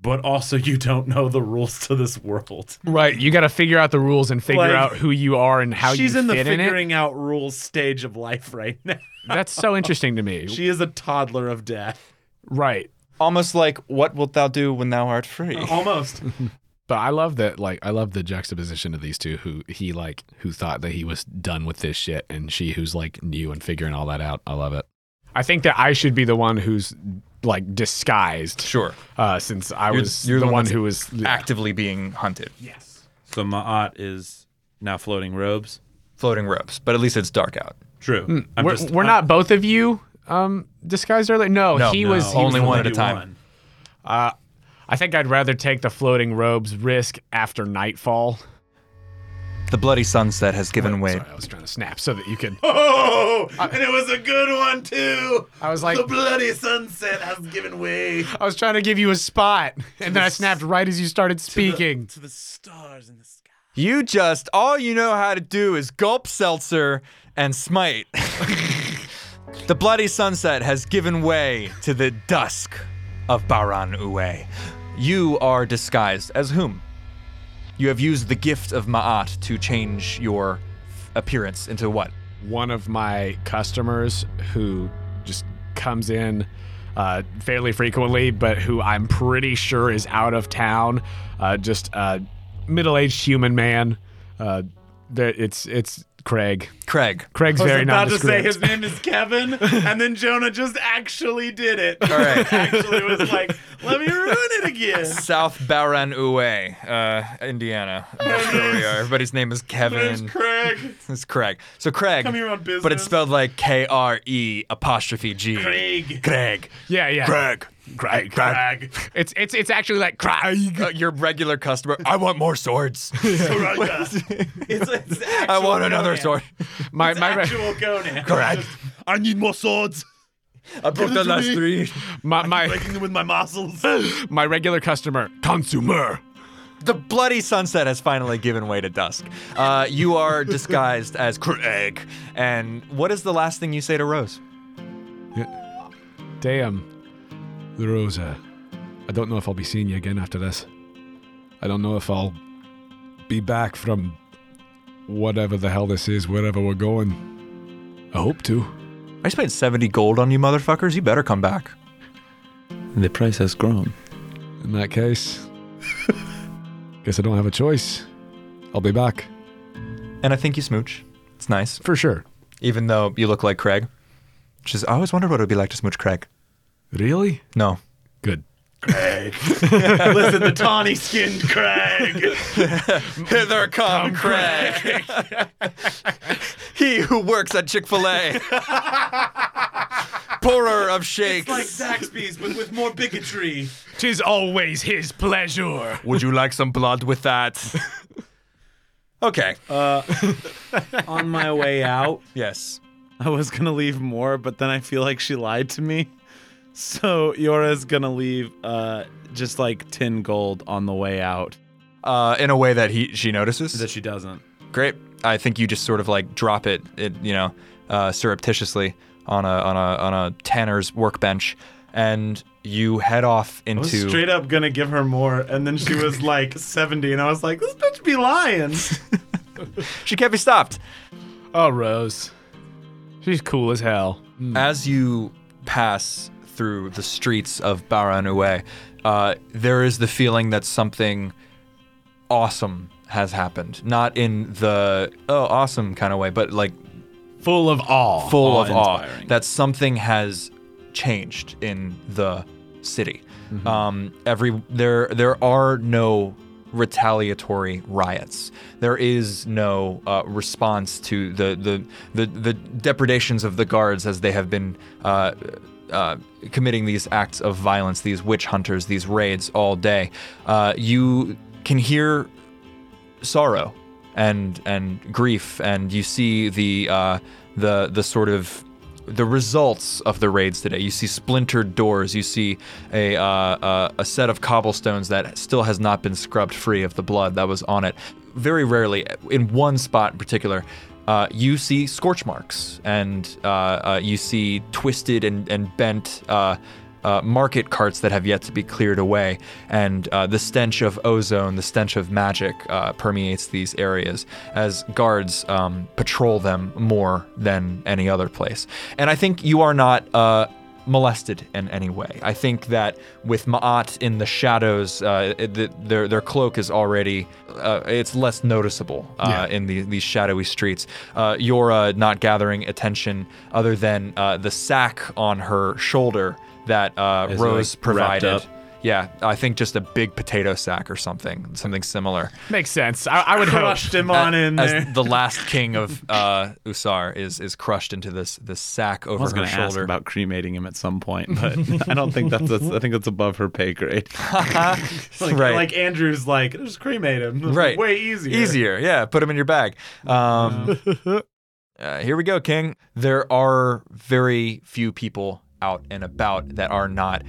but also you don't know the rules to this world. right. You got to figure out the rules and figure Like, out who you are and how She's you in the fit in it. figuring out rules stage of life right now. That's so interesting to me. *laughs* she is a toddler of death. right. Almost like, what wilt thou do when thou art free? Almost. *laughs* But I love that, like, I love the juxtaposition of these two who he, like, who thought that he was done with this shit, and she who's, like, new and figuring all that out. I love it. I think that I should be the one who's like disguised, Sure. uh, since I You're- was you're the, the one one who was Actively being hunted. Yes. So Ma'at is now floating robes. Floating robes, but at least it's dark out. True. I'm we're, just- we're I'm- not both of you um, disguised earlier. No, No, he no. was. He Only was one at a time. one. Uh, I think I'd rather take the floating robes risk after nightfall. The bloody sunset has given oh, way. Sorry, I was trying to snap so that you could. Oh, and it was a good one too. I was like, the bloody sunset has given way I was trying to give you a spot, and then I snapped right as you started speaking. to the stars in the sky. You just, all you know how to do is gulp seltzer and smite. *laughs* the bloody sunset has given way to the dusk of Baran Ue. You are disguised as whom? You have used the gift of Ma'at to change your appearance into what? One of my customers who just comes in uh, fairly frequently, but who I'm pretty sure is out of town. Uh, just a middle-aged human man. Uh, it's it's Craig. Craig. Craig's I was very about to say his name is Kevin, and then Jonah just actually did it. All right. *laughs* actually was like, let me ruin it again. South Baran Uwe, uh, Indiana. That's where we are. Everybody's name is There's Kevin. Craig. It's Craig. So Craig, Come here on business. but it's spelled like K R E apostrophe G. Craig. Craig. yeah, yeah. Craig. Craig. Craig. It's it's it's actually like Craig. Uh, your regular customer. I want more swords. *laughs* It's, it's I actual want another sword. My It's my re- actual Conan. Correct. I need more swords. I broke the last me. three. my my, Breaking them with my muscles. *gasps* my regular customer, consumer. The bloody sunset has finally given way to dusk. Uh, you are disguised as Craig. And what is the last thing you say to Rose? Damn. The Rosa. I don't know if I'll be seeing you again after this. I don't know if I'll be back from whatever the hell this is, wherever we're going. I hope to. I spent 70 gold on you motherfuckers. You better come back. The price has grown. In that case, *laughs* guess I don't have a choice. I'll be back. And I think you smooch. It's nice. For sure. Even though you look like Craig. Which is, I always wondered what it would be like to smooch Craig. Really? No. Good. Craig. *laughs* Listen, the tawny skinned Craig. Hither come, Craig. *laughs* he who works at Chick fil A. *laughs* Pourer of shakes. like Zaxby's, but with more bigotry. Tis always his pleasure. Would you like some blood with that? okay. Uh, On my way out, yes. I was gonna leave more, but then I feel like she lied to me. So Jøra's gonna leave uh, just like ten gold on the way out. Uh, in a way that he she notices. That she doesn't. Great. I think you just sort of like drop it, it you know, uh, surreptitiously on a on a on a tanner's workbench, and you head off I was into. straight up gonna give her more, and then she was *laughs* like seventy, and I was like, "This bitch be lying." *laughs* She can't be stopped. Oh, Rose. She's cool as hell. As you pass through the streets of Baranue, uh, there is the feeling that something awesome has happened. Not in the oh awesome kind of way, but like Full of awe. full of awe that something has changed in the city. Um, every there there are no retaliatory riots. There is no uh, response to the, the the the depredations of the guards as they have been. Uh, uh, committing these acts of violence, these witch hunters, these raids all day, uh, you can hear sorrow and and grief, and you see the uh, the the sort of the results of the raids today. You see splintered doors. You see a uh, a set of cobblestones that still has not been scrubbed free of the blood that was on it. Very rarely, in one spot in particular, uh, you see scorch marks and uh, uh, you see twisted and, and bent uh, uh, market carts that have yet to be cleared away. And uh, the stench of ozone, the stench of magic permeates these areas as guards um, patrol them more than any other place. And I think you are not molested in any way. I think that with Ma'at in the shadows, uh, it, their their cloak is already uh, it's less noticeable uh, Yeah. in the, these shadowy streets. Uh, Jøra not gathering attention other than uh, the sack on her shoulder that uh, Rose like, provided. Up? Yeah, I think just a big potato sack or something, something similar. Makes sense. I, I would hope. Crushed him on in As there. the *laughs* last king of uh, Usar is is crushed into this this sack over I over was her going to ask shoulder. about cremating him at some point, but *laughs* I don't think that's, that's I think that's above her pay grade. *laughs* like, right. like Andrew's like just cremate him. Right. Way easier. Easier, yeah. Put him in your bag. Um, uh, here we go, King. There are very few people out and about that are not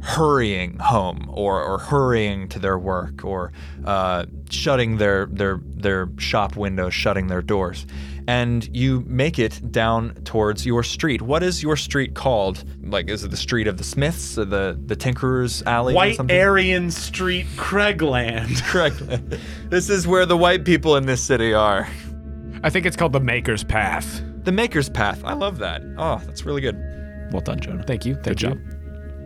hurrying home or, or hurrying to their work or uh, shutting their, their their shop windows, shutting their doors. And you make it down towards your street. What is your street called? Like, is it the street of the Smiths, or the the Tinkerers Alley? or White something? Aryan Street, Craigland. *laughs* Correct. this is where the white people in this city are. I think it's called the Maker's Path. The Maker's Path. I love that. Oh, that's really good. Well done, Jonah. Thank you. Thank Good you. job.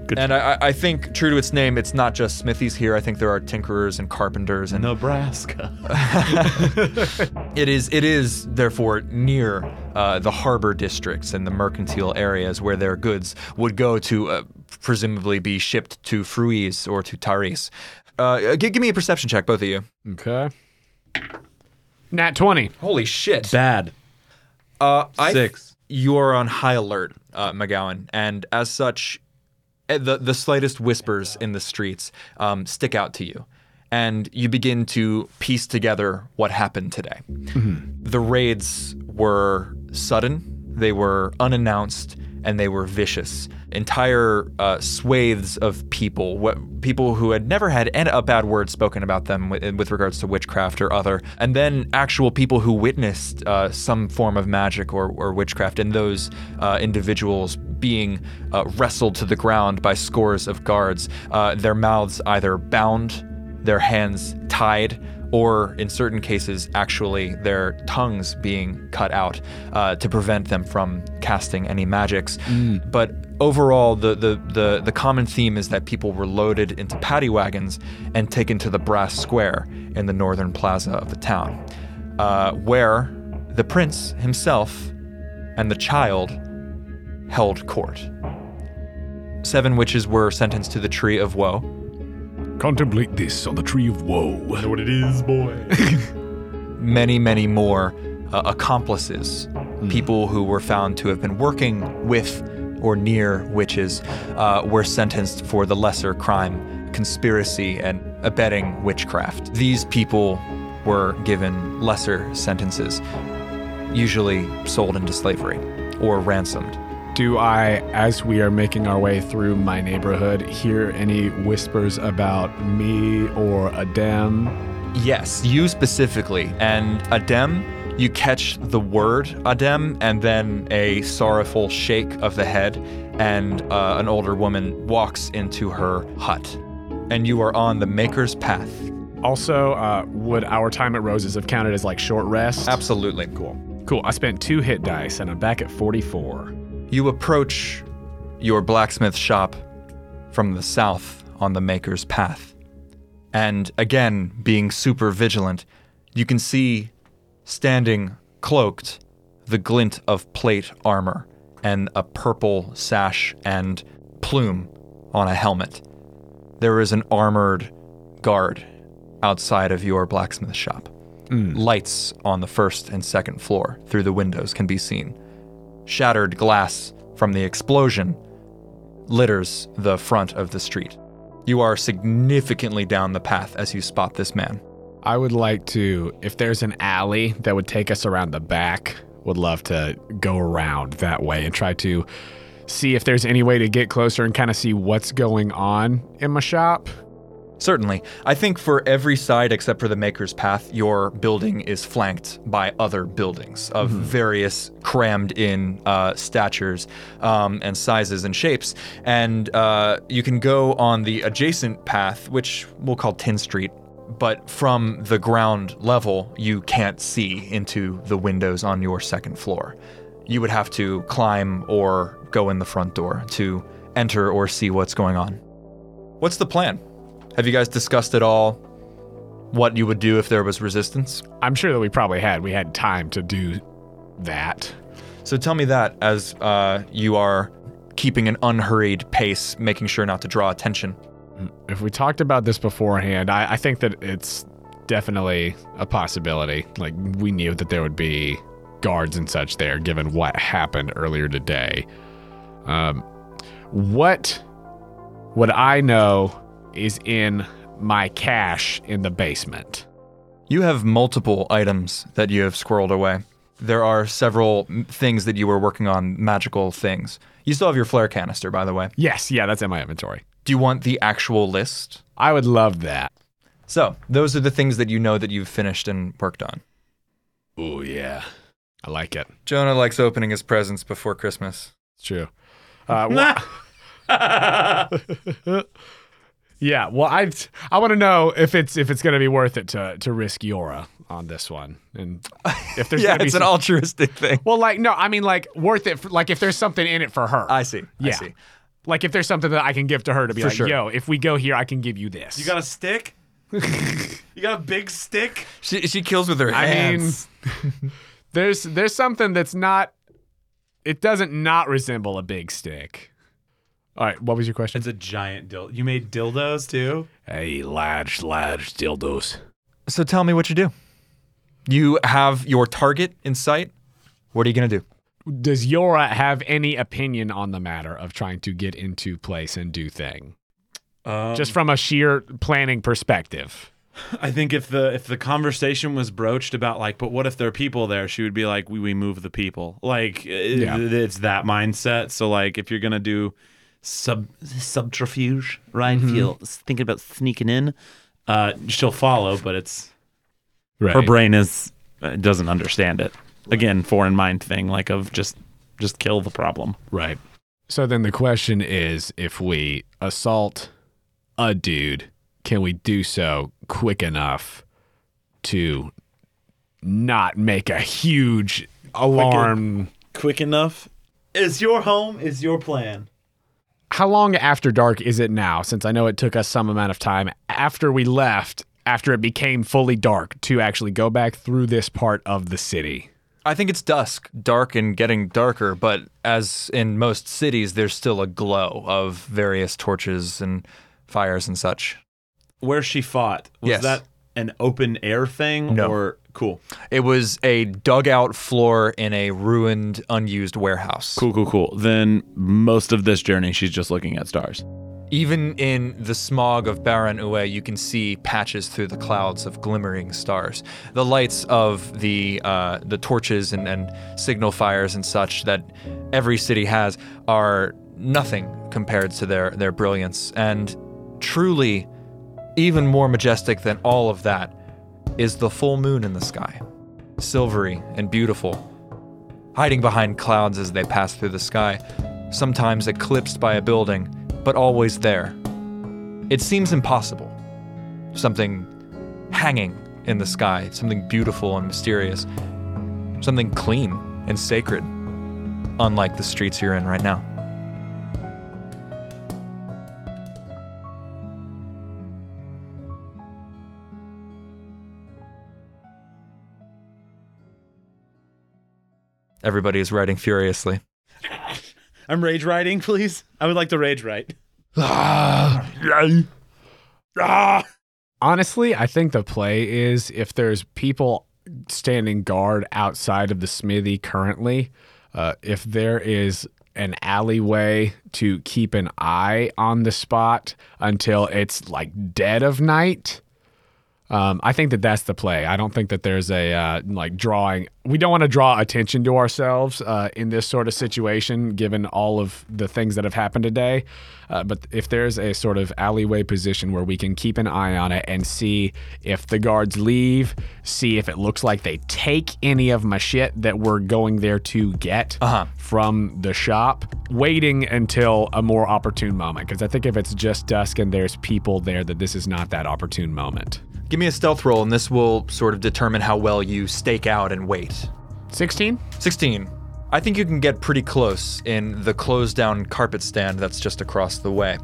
Good And I, I- I think, true to its name, it's not just smithies here. I think there are tinkerers and carpenters, and Nebraska. *laughs* it is it is therefore near uh, the harbor districts and the mercantile areas where their goods would go to uh, presumably be shipped to Fruis or to Taris. Uh, g- give me a perception check, both of you. Okay. Nat 20. Holy shit! Bad. Uh, I Six. you are on high alert, uh, MacGowan, and as such, the the slightest whispers in the streets um, stick out to you, and you begin to piece together what happened today. The raids were sudden, they were unannounced, and they were vicious. Entire uh, swathes of people, what, people who had never had an- a bad word spoken about them with, with regards to witchcraft or other, and then actual people who witnessed uh, some form of magic or, or witchcraft, and those uh, individuals being uh, wrestled to the ground by scores of guards, uh, their mouths either bound, their hands tied, or in certain cases, actually their tongues being cut out uh, to prevent them from casting any magics. But overall, the, the, the, the common theme is that people were loaded into paddy wagons and taken to the brass square in the northern plaza of the town, uh, where the prince himself and the child held court. Seven witches were sentenced to the Tree of Woe. Contemplate this on the tree of woe. Know what it is, boy. *laughs* many, many more uh, accomplices, people who were found to have been working with or near witches, uh, were sentenced for the lesser crime, conspiracy and abetting witchcraft. These people were given lesser sentences, usually sold into slavery or ransomed. Do I, as we are making our way through my neighborhood, hear any whispers about me or Adem? Yes, you specifically. And Adem, you catch the word Adem and then a sorrowful shake of the head, and uh, an older woman walks into her hut. And you are on the Maker's Path. Also, uh, would our time at Roses have counted as like short rest? Absolutely. Cool. Cool. I spent two hit dice and I'm back at 44. You approach your blacksmith shop from the south on the Maker's Path. And again, being super vigilant, you can see standing cloaked the glint of plate armor and a purple sash and plume on a helmet. There is an armored guard outside of your blacksmith shop. Hmm. Lights on the first and second floor through the windows can be seen. Shattered glass from the explosion litters the front of the street. You are significantly down the path as you spot this man. I would like to, if there's an alley that would take us around the back, would love to go around that way and try to see if there's any way to get closer and kind of see what's going on in my shop. Certainly. I think for every side except for the Maker's Path, your building is flanked by other buildings of various crammed in uh, statures um, and sizes and shapes. And uh, you can go on the adjacent path, which we'll call Tin Street. But from the ground level, you can't see into the windows on your second floor. You would have to climb or go in the front door to enter or see what's going on. What's the plan? Have you guys discussed at all what you would do if there was resistance? I'm sure that we probably had. We had time to do that. So tell me that as uh, you are keeping an unhurried pace, making sure not to draw attention. If we talked about this beforehand, I, I think that it's definitely a possibility. Like, we knew that there would be guards and such there, given what happened earlier today. Um, what would I know is in my cache in the basement? You have multiple items that you have squirreled away. There are several things that you were working on, magical things. You still have your flare canister, by the way. Yes, yeah, that's in my inventory. Do you want the actual list? I would love that. So, those are the things that you know that you've finished and worked on. Oh, yeah. I like it. Jonah likes opening his presents before Christmas. It's true. Uh, well, *laughs* *laughs* yeah. Well, I I want to know if it's if it's going to be worth it to to risk Jøra on this one, and if there's *laughs* yeah, gonna be it's an altruistic thing. well, like no, I mean like worth it. For, like if there's something in it for her. I see. I Yeah. see. like if there's something that I can give to her to be For like, sure. yo, if we go here, I can give you this. You got a stick? *laughs* you got a big stick? She she kills with her I mean, hands. *laughs* there's there's something that's not. It doesn't not resemble a big stick. All right, what was your question? It's a giant dildo. You made dildos too? Hey, large, large dildos. so tell me what you do. You have your target in sight. What are you gonna do? Does Jøra have any opinion on the matter of trying to get into place and do thing? Um, Just from a sheer planning perspective. I think if the if the conversation was broached about like, but what if there are people there? She would be like, we we move the people. Like, Yeah. it's that mindset. So like, if you're gonna do sub subterfuge, right? If you're thinking about sneaking in, uh, she'll follow, but it's Right. her brain is uh, doesn't understand it. Again, foreign mind thing, like of just just kill the problem. Right. So then the question is if we assault a dude, can we do so quick enough to not make a huge alarm? Quick enough. Is your home? Is your plan? How long after dark is it now? Since I know it took us some amount of time after we left, after it became fully dark, to actually go back through this part of the city. I think it's dusk, dark and getting darker, but as in most cities, there's still a glow of various torches and fires and such. Where she fought was Yes. that an open air thing No. or cool? It was a dugout floor in a ruined, unused warehouse. Cool, cool, cool. Then most of this journey, she's just looking at stars. Even in the smog of Baran Ue, you can see patches through the clouds of glimmering stars. The lights of the uh, the torches and, and signal fires and such that every city has are nothing compared to their their brilliance. And truly, even more majestic than all of that is the full moon in the sky, silvery and beautiful, hiding behind clouds as they pass through the sky, sometimes eclipsed by a building, but always there. It seems impossible. Something hanging in the sky, something beautiful and mysterious, something clean and sacred, unlike the streets you're in right now. Everybody is writing furiously. I'm rage writing, please. I would like to rage write. Honestly, I think the play is if there's people standing guard outside of the smithy currently, uh, if there is an alleyway to keep an eye on the spot until it's like dead of night. Um, I think that that's the play. I don't think that there's a uh, like drawing. We don't want to draw attention to ourselves uh, in this sort of situation, given all of the things that have happened today. Uh, but if there's a sort of alleyway position where we can keep an eye on it and see if the guards leave, see if it looks like they take any of my shit that we're going there to get Uh-huh. from the shop, waiting until a more opportune moment. Because I think if it's just dusk and there's people there, that this is not that opportune moment. Give me a stealth roll, and this will sort of determine how well you stake out and wait. 16? 16. I think you can get pretty close in the closed down carpet stand that's just across the way.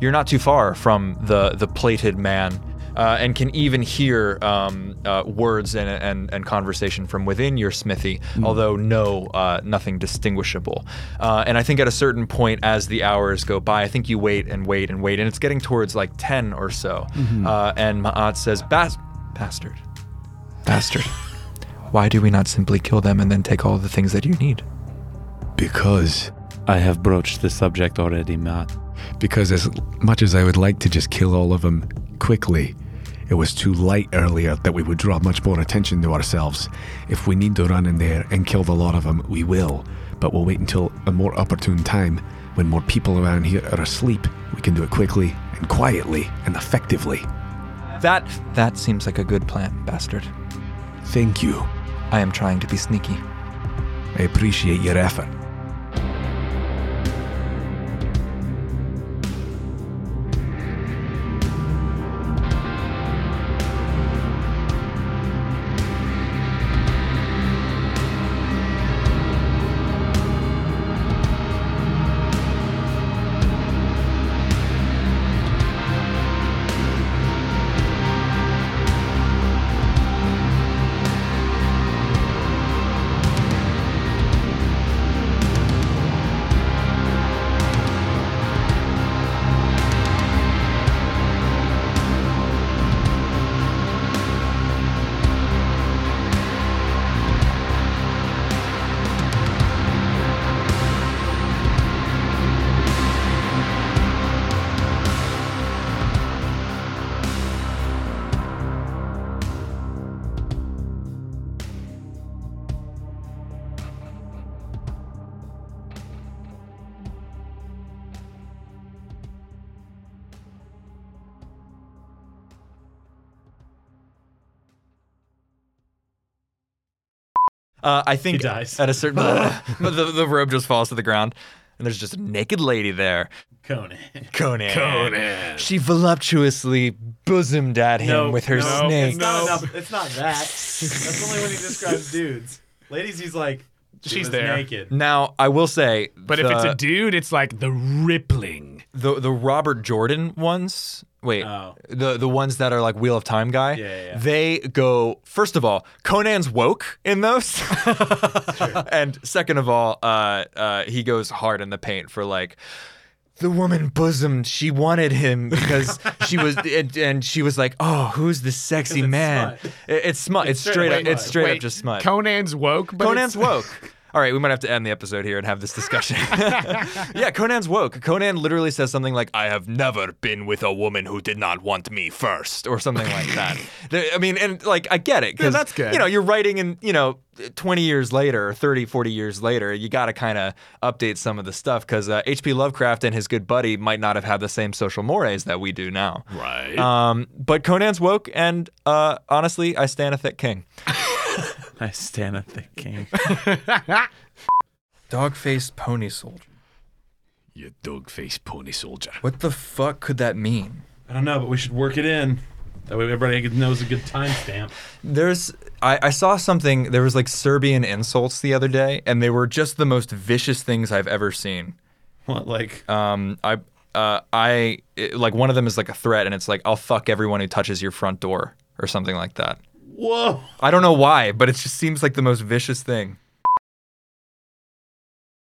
You're not too far from the, the plated man uh, and can even hear um, uh, words and, and, and conversation from within your smithy, although no, uh, nothing distinguishable. Uh, and I think at a certain point, as the hours go by, I think you wait and wait and wait, and it's getting towards like 10 or so. Uh, and Ma'at says, Bas- Bastard. Bastard. Why do we not simply kill them and then take all the things that you need? Because I have broached the subject already, Ma'at. because as much as I would like to just kill all of them quickly, it was too light earlier that we would draw much more attention to ourselves. If we need to run in there and kill the lot of them, we will. But we'll wait until a more opportune time when more people around here are asleep. We can do it quickly and quietly and effectively. That that seems like a good plan, bastard. Thank you. I am trying to be sneaky. I appreciate your effort. Uh, I think He dies. at a certain *laughs* *laughs* the, the robe just falls to the ground, and there's just a naked lady there. Conan. Conan. Conan. She voluptuously bosomed at him with her no, snake. It's not, enough- *laughs* it's not that. That's only when he describes dudes. Ladies, he's like, she She's was there. naked. Now I will say, But if it's a dude, it's like the rippling. the the Robert Jordan ones. Wait, Oh. the the ones that are like Wheel of Time guy. Yeah, yeah, yeah. They go first of all, Conan's woke in those, *laughs* *laughs* and second of all, uh, uh, he goes hard in the paint for like. The woman bosomed. She wanted him because she was, *laughs* and, and she was like, "Oh, who's the sexy it's man?" smut. It- it's smut. It's, straight straight up up. It's smut. straight up just smut. Conan's woke, but Conan's woke. All right, we might have to end the episode here and have this discussion. *laughs* yeah, Conan's woke. Conan literally says something like, "I have never been with a woman who did not want me first, or something like that. *laughs* I mean, and like I get it because that's good. You know, you're writing in you know. 20 years later or 30 40 years later you got to kind of update some of the stuff because uh, hp lovecraft and his good buddy might not have had the same social mores that we do now Right. um, but conan's woke and uh, honestly i stand a thick king *laughs* I stand at the king. *laughs* dog-faced pony soldier You dog faced pony soldier. what the fuck could that mean I don't know, but we should work it in. That way everybody knows a good timestamp. There's I, I saw something there was like Serbian insults the other day and they were just the most vicious things I've ever seen. What, like, Um I uh I it- like one of them is like a threat and it's like I'll fuck everyone who touches your front door or something like that. Whoa. I don't know why, but it just seems like the most vicious thing.